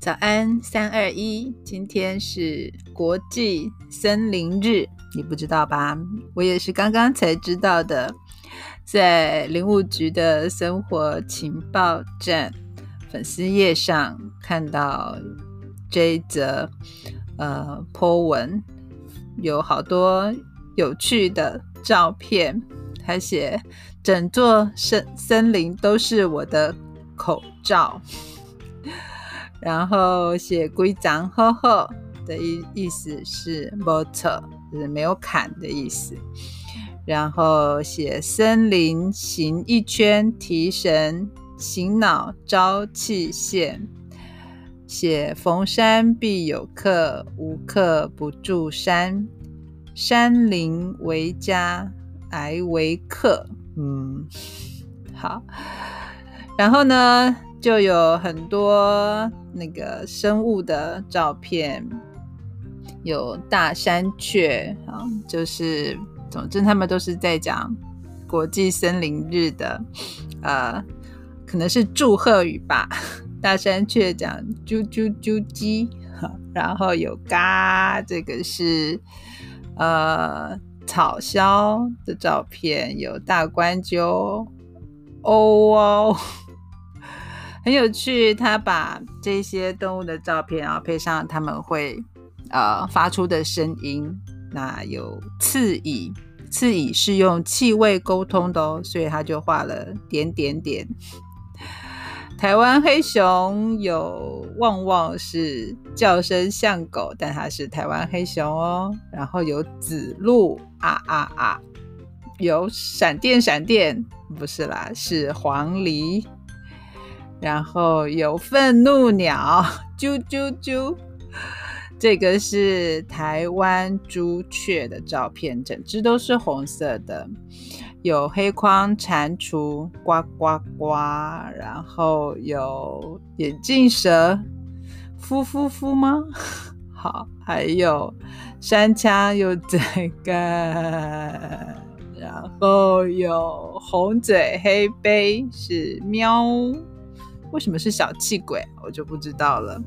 早安，三二一，今天是国际森林日，你不知道吧？我也是刚刚才知道的，在林务局的生活情报站粉丝页上看到这一则呃 po 文，有好多有趣的照片，他写整座森森林都是我的口罩。然后写“规章呵呵”的意意思是 “motor”，就是没有砍的意思。然后写“森林行一圈，提神醒脑，朝气现”。写“逢山必有客，无客不住山。山林为家，来为客。”嗯，好。然后呢？就有很多那个生物的照片，有大山雀啊，就是总之他们都是在讲国际森林日的，呃，可能是祝贺语吧。大山雀讲啾啾啾鸡，然后有嘎，这个是呃草鸮的照片，有大冠鸠，哦哦。很有趣，他把这些动物的照片，然后配上他们会呃发出的声音。那有刺蚁，刺蚁是用气味沟通的哦，所以他就画了点点点。台湾黑熊有旺旺，是叫声像狗，但它是台湾黑熊哦。然后有紫鹿啊啊啊，有闪电闪电，不是啦，是黄鹂。然后有愤怒鸟，啾啾啾，这个是台湾朱雀的照片，整只都是红色的。有黑框蟾蜍，呱呱呱，然后有眼镜蛇，呼呼呼吗？好，还有山羌有这个，然后有红嘴黑背是喵。为什么是小气鬼？我就不知道了。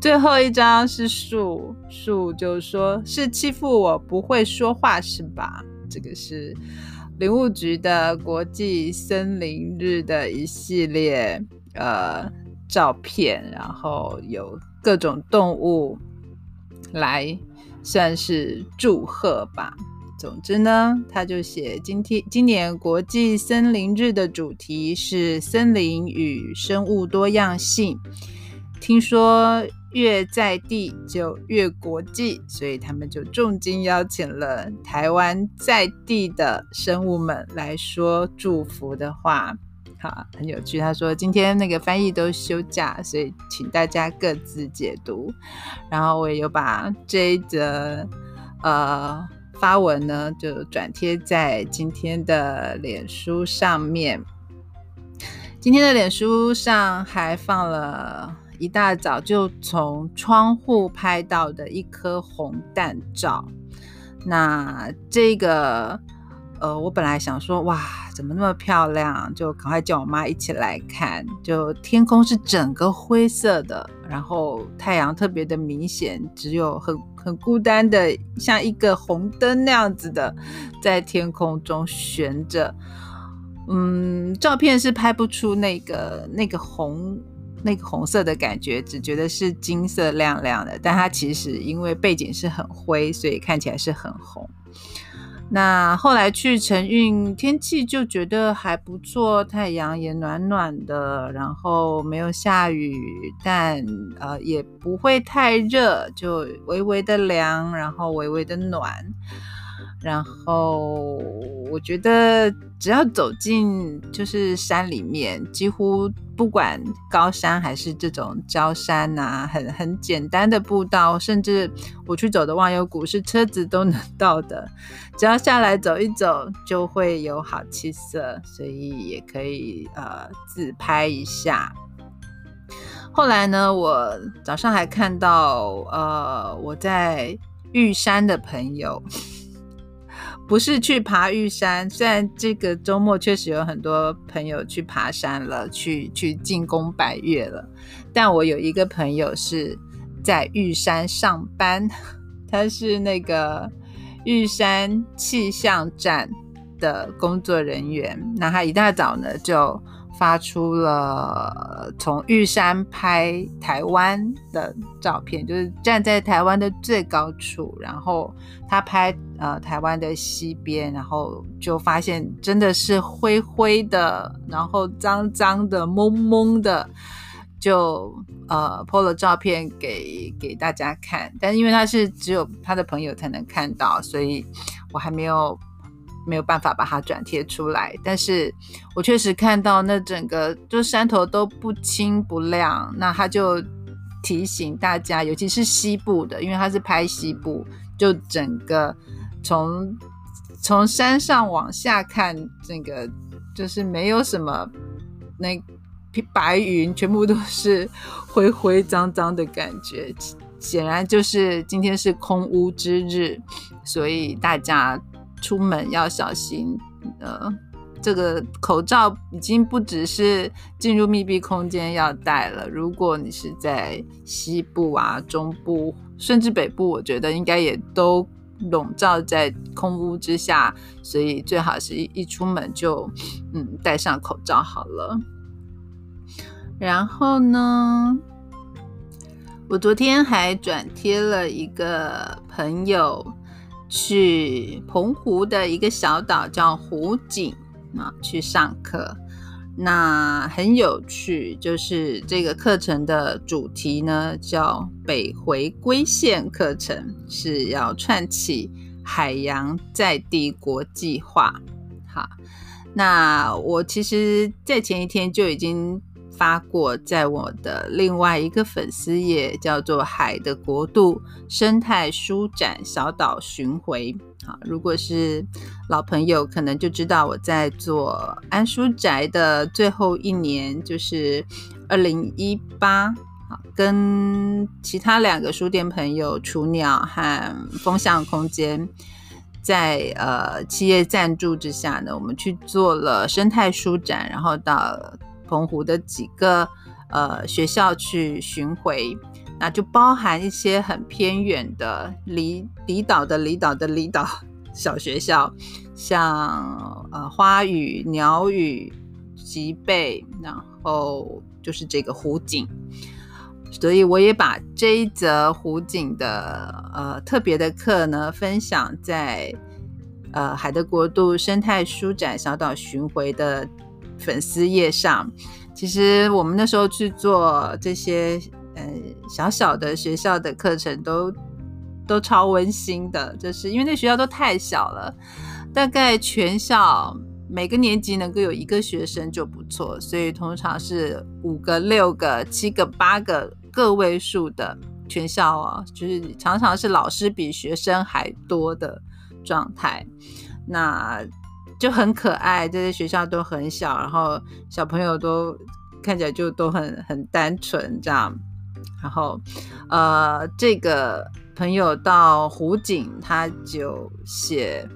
最后一张是树，树就说是欺负我不会说话是吧？这个是林务局的国际森林日的一系列呃照片，然后有各种动物来算是祝贺吧。总之呢，他就写今天今年国际森林日的主题是森林与生物多样性。听说越在地就越国际，所以他们就重金邀请了台湾在地的生物们来说祝福的话。好，很有趣。他说今天那个翻译都休假，所以请大家各自解读。然后我也有把这一则呃。发文呢，就转贴在今天的脸书上面。今天的脸书上还放了一大早就从窗户拍到的一颗红蛋照。那这个。呃，我本来想说，哇，怎么那么漂亮？就赶快叫我妈一起来看。就天空是整个灰色的，然后太阳特别的明显，只有很很孤单的，像一个红灯那样子的，在天空中悬着。嗯，照片是拍不出那个那个红那个红色的感觉，只觉得是金色亮亮的，但它其实因为背景是很灰，所以看起来是很红。那后来去承运，天气就觉得还不错，太阳也暖暖的，然后没有下雨，但呃也不会太热，就微微的凉，然后微微的暖。然后我觉得，只要走进就是山里面，几乎不管高山还是这种郊山呐，很很简单的步道，甚至我去走的忘忧谷是车子都能 到的，只要下来走一走，就会有好气色，所以也可以呃自拍一下。后来呢，我早上还看到呃我在玉山的朋友。不是去爬玉山，虽然这个周末确实有很多朋友去爬山了，去去进攻百岳了，但我有一个朋友是在玉山上班，他是那个玉山气象站的工作人员，那他一大早呢就。发出了从玉山拍台湾的照片，就是站在台湾的最高处，然后他拍呃台湾的西边，然后就发现真的是灰灰的，然后脏脏的、蒙蒙的，就呃拍了照片给给大家看。但因为他是只有他的朋友才能看到，所以我还没有。没有办法把它转贴出来，但是我确实看到那整个就山头都不清不亮，那他就提醒大家，尤其是西部的，因为他是拍西部，就整个从从山上往下看，这个就是没有什么那白云，全部都是灰灰脏脏的感觉，显然就是今天是空屋之日，所以大家。出门要小心，呃，这个口罩已经不只是进入密闭空间要戴了。如果你是在西部啊、中部，甚至北部，我觉得应该也都笼罩在空屋之下，所以最好是一一出门就嗯戴上口罩好了。然后呢，我昨天还转贴了一个朋友。去澎湖的一个小岛叫湖景啊，去上课，那很有趣。就是这个课程的主题呢，叫北回归线课程，是要串起海洋在地国际化。好，那我其实在前一天就已经。发过在我的另外一个粉丝页，叫做“海的国度生态书展小岛巡回”。好，如果是老朋友，可能就知道我在做安书宅的最后一年，就是二零一八。跟其他两个书店朋友雏鸟和风向空间，在呃企业赞助之下呢，我们去做了生态书展，然后到。澎湖的几个呃学校去巡回，那就包含一些很偏远的离离岛的离岛的离岛小学校，像呃花语、鸟语、吉贝，然后就是这个湖景，所以我也把这一则湖景的呃特别的课呢分享在呃海的国度生态书展小岛巡回的。粉丝页上，其实我们那时候去做这些呃小小的学校的课程，都都超温馨的。就是因为那学校都太小了，大概全校每个年级能够有一个学生就不错，所以通常是五个、六个、七个、八个个位数的全校哦，就是常常是老师比学生还多的状态。那就很可爱，这些学校都很小，然后小朋友都看起来就都很很单纯这样。然后，呃，这个朋友到湖景，他就写，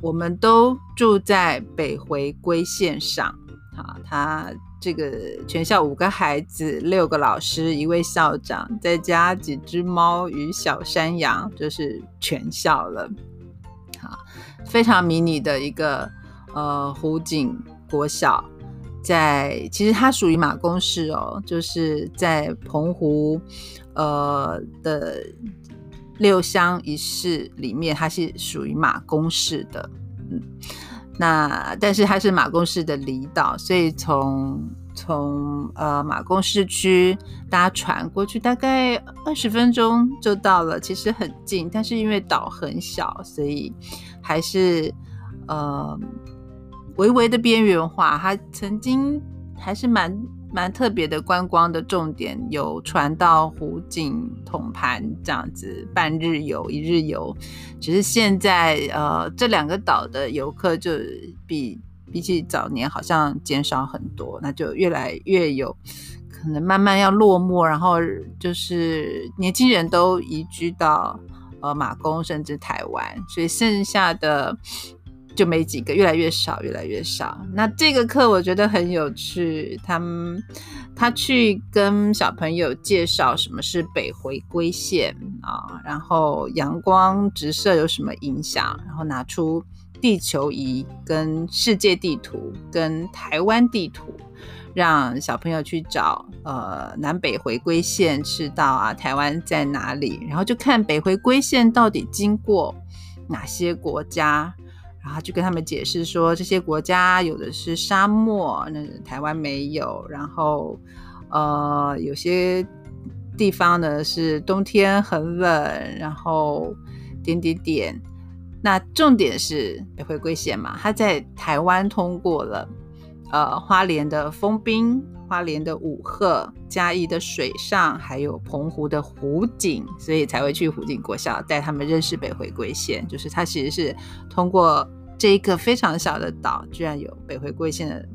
我们都住在北回归线上。好，他这个全校五个孩子，六个老师，一位校长，再加几只猫与小山羊，就是全校了。非常迷你的一个呃湖景国小，在其实它属于马公市哦，就是在澎湖呃的六乡一市里面，它是属于马公市的，嗯，那但是它是马公市的离岛，所以从从呃马公市区搭船过去大概二十分钟就到了，其实很近，但是因为岛很小，所以。还是呃微微的边缘化，它曾经还是蛮蛮特别的观光的重点，有船到湖景统盘这样子半日游一日游，只是现在呃这两个岛的游客就比比起早年好像减少很多，那就越来越有可能慢慢要落寞，然后就是年轻人都移居到。呃马公甚至台湾，所以剩下的就没几个，越来越少，越来越少。那这个课我觉得很有趣，他们他去跟小朋友介绍什么是北回归线啊，然后阳光直射有什么影响，然后拿出地球仪跟世界地图跟台湾地图。让小朋友去找，呃，南北回归线赤道啊，台湾在哪里？然后就看北回归线到底经过哪些国家，然后就跟他们解释说，这些国家有的是沙漠，那台湾没有。然后，呃，有些地方呢是冬天很冷，然后点点点。那重点是北回归线嘛，它在台湾通过了。呃，花莲的丰滨、花莲的五鹤、嘉义的水上，还有澎湖的湖景，所以才会去湖景国小带他们认识北回归线。就是它其实是通过这一个非常小的岛，居然有北回归线的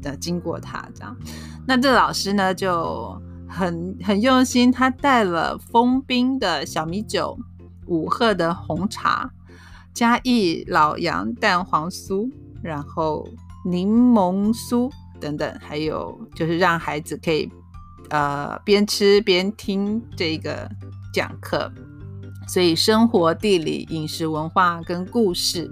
的经过它这样。那这老师呢就很很用心，他带了丰滨的小米酒、五鹤的红茶、嘉义老杨蛋黄酥，然后。柠檬酥等等，还有就是让孩子可以呃边吃边听这个讲课，所以生活、地理、饮食文化跟故事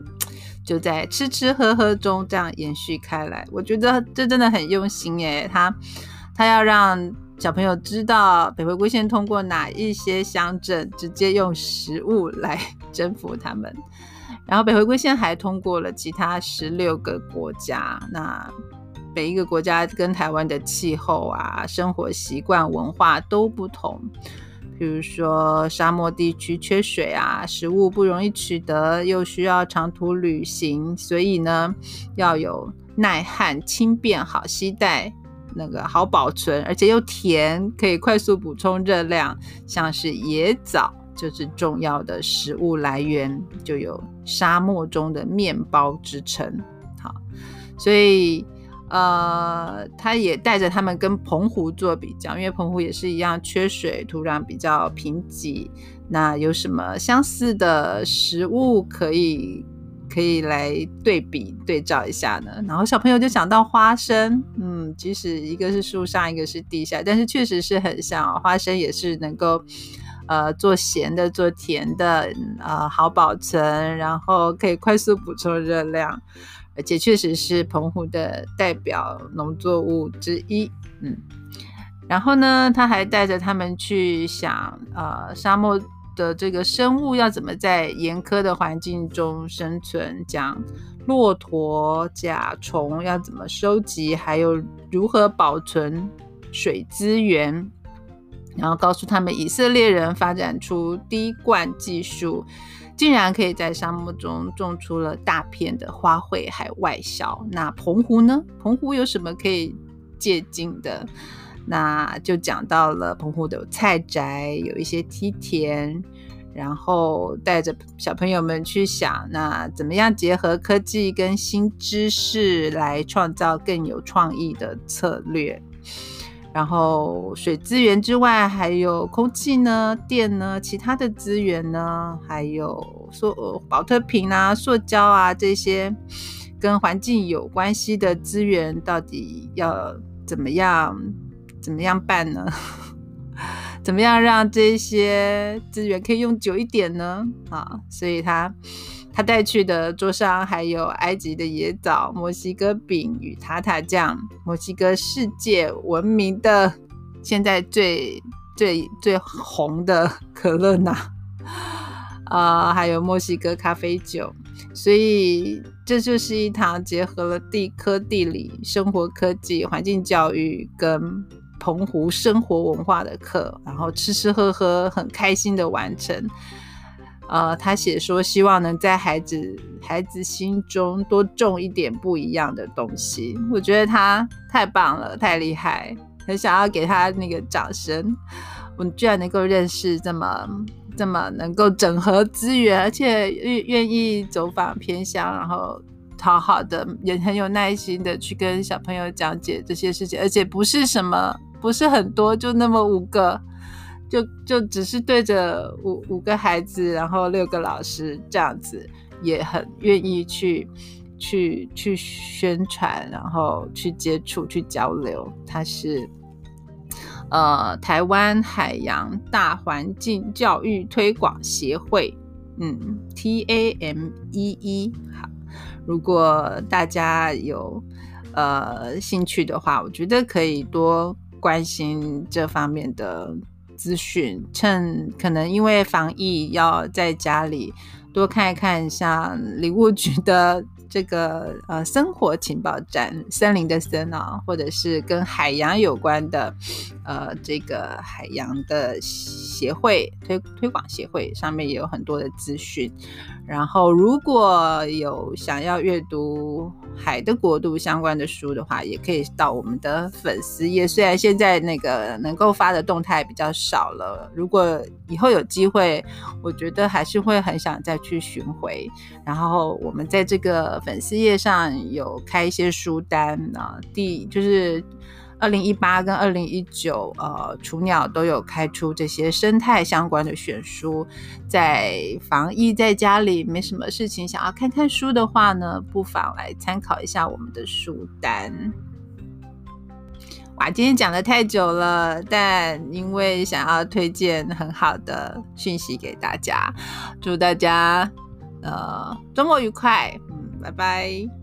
就在吃吃喝喝中这样延续开来。我觉得这真的很用心诶，他他要让小朋友知道北回归线通过哪一些乡镇，直接用食物来征服他们。然后北回归线还通过了其他十六个国家，那每一个国家跟台湾的气候啊、生活习惯、文化都不同。比如说沙漠地区缺水啊，食物不容易取得，又需要长途旅行，所以呢要有耐旱、轻便、好携带、那个好保存，而且又甜，可以快速补充热量，像是椰枣。就是重要的食物来源，就有沙漠中的面包之称。好，所以呃，他也带着他们跟澎湖做比较，因为澎湖也是一样缺水，土壤比较贫瘠。那有什么相似的食物可以可以来对比对照一下呢？然后小朋友就想到花生，嗯，即使一个是树上，一个是地下，但是确实是很像，花生也是能够。呃，做咸的，做甜的，呃，好保存，然后可以快速补充热量，而且确实是澎湖的代表农作物之一。嗯，然后呢，他还带着他们去想，呃，沙漠的这个生物要怎么在严苛的环境中生存，讲骆驼、甲虫要怎么收集，还有如何保存水资源。然后告诉他们，以色列人发展出滴灌技术，竟然可以在沙漠中种出了大片的花卉，还外销。那澎湖呢？澎湖有什么可以借鉴的？那就讲到了澎湖的菜宅，有一些梯田，然后带着小朋友们去想，那怎么样结合科技跟新知识来创造更有创意的策略。然后水资源之外，还有空气呢、电呢、其他的资源呢，还有塑保特瓶啊、塑胶啊这些跟环境有关系的资源，到底要怎么样怎么样办呢？怎么样让这些资源可以用久一点呢？啊，所以他。他带去的桌上还有埃及的椰枣、墨西哥饼与塔塔酱、墨西哥世界闻名的现在最最最红的可乐呢，啊，还有墨西哥咖啡酒。所以这就是一堂结合了地科、地理、生活科技、环境教育跟澎湖生活文化的课，然后吃吃喝喝很开心的完成。呃，他写说希望能在孩子孩子心中多种一点不一样的东西。我觉得他太棒了，太厉害，很想要给他那个掌声。我居然能够认识这么这么能够整合资源，而且愿愿意走访偏乡，然后讨好的也很有耐心的去跟小朋友讲解这些事情，而且不是什么不是很多，就那么五个。就就只是对着五五个孩子，然后六个老师这样子，也很愿意去去去宣传，然后去接触、去交流。他是呃台湾海洋大环境教育推广协会，嗯，T A M E E。好，如果大家有呃兴趣的话，我觉得可以多关心这方面的。资讯，趁可能因为防疫要在家里多看一看，像礼物局的这个呃生活情报站，森林的森啊，或者是跟海洋有关的呃这个海洋的协会推推广协会上面也有很多的资讯。然后如果有想要阅读。海的国度相关的书的话，也可以到我们的粉丝页。虽然现在那个能够发的动态比较少了，如果以后有机会，我觉得还是会很想再去巡回。然后我们在这个粉丝页上有开一些书单啊，第就是。二零一八跟二零一九，呃，雏鸟都有开出这些生态相关的选书。在防疫在家里没什么事情，想要看看书的话呢，不妨来参考一下我们的书单。哇，今天讲的太久了，但因为想要推荐很好的讯息给大家，祝大家呃周末愉快，嗯，拜拜。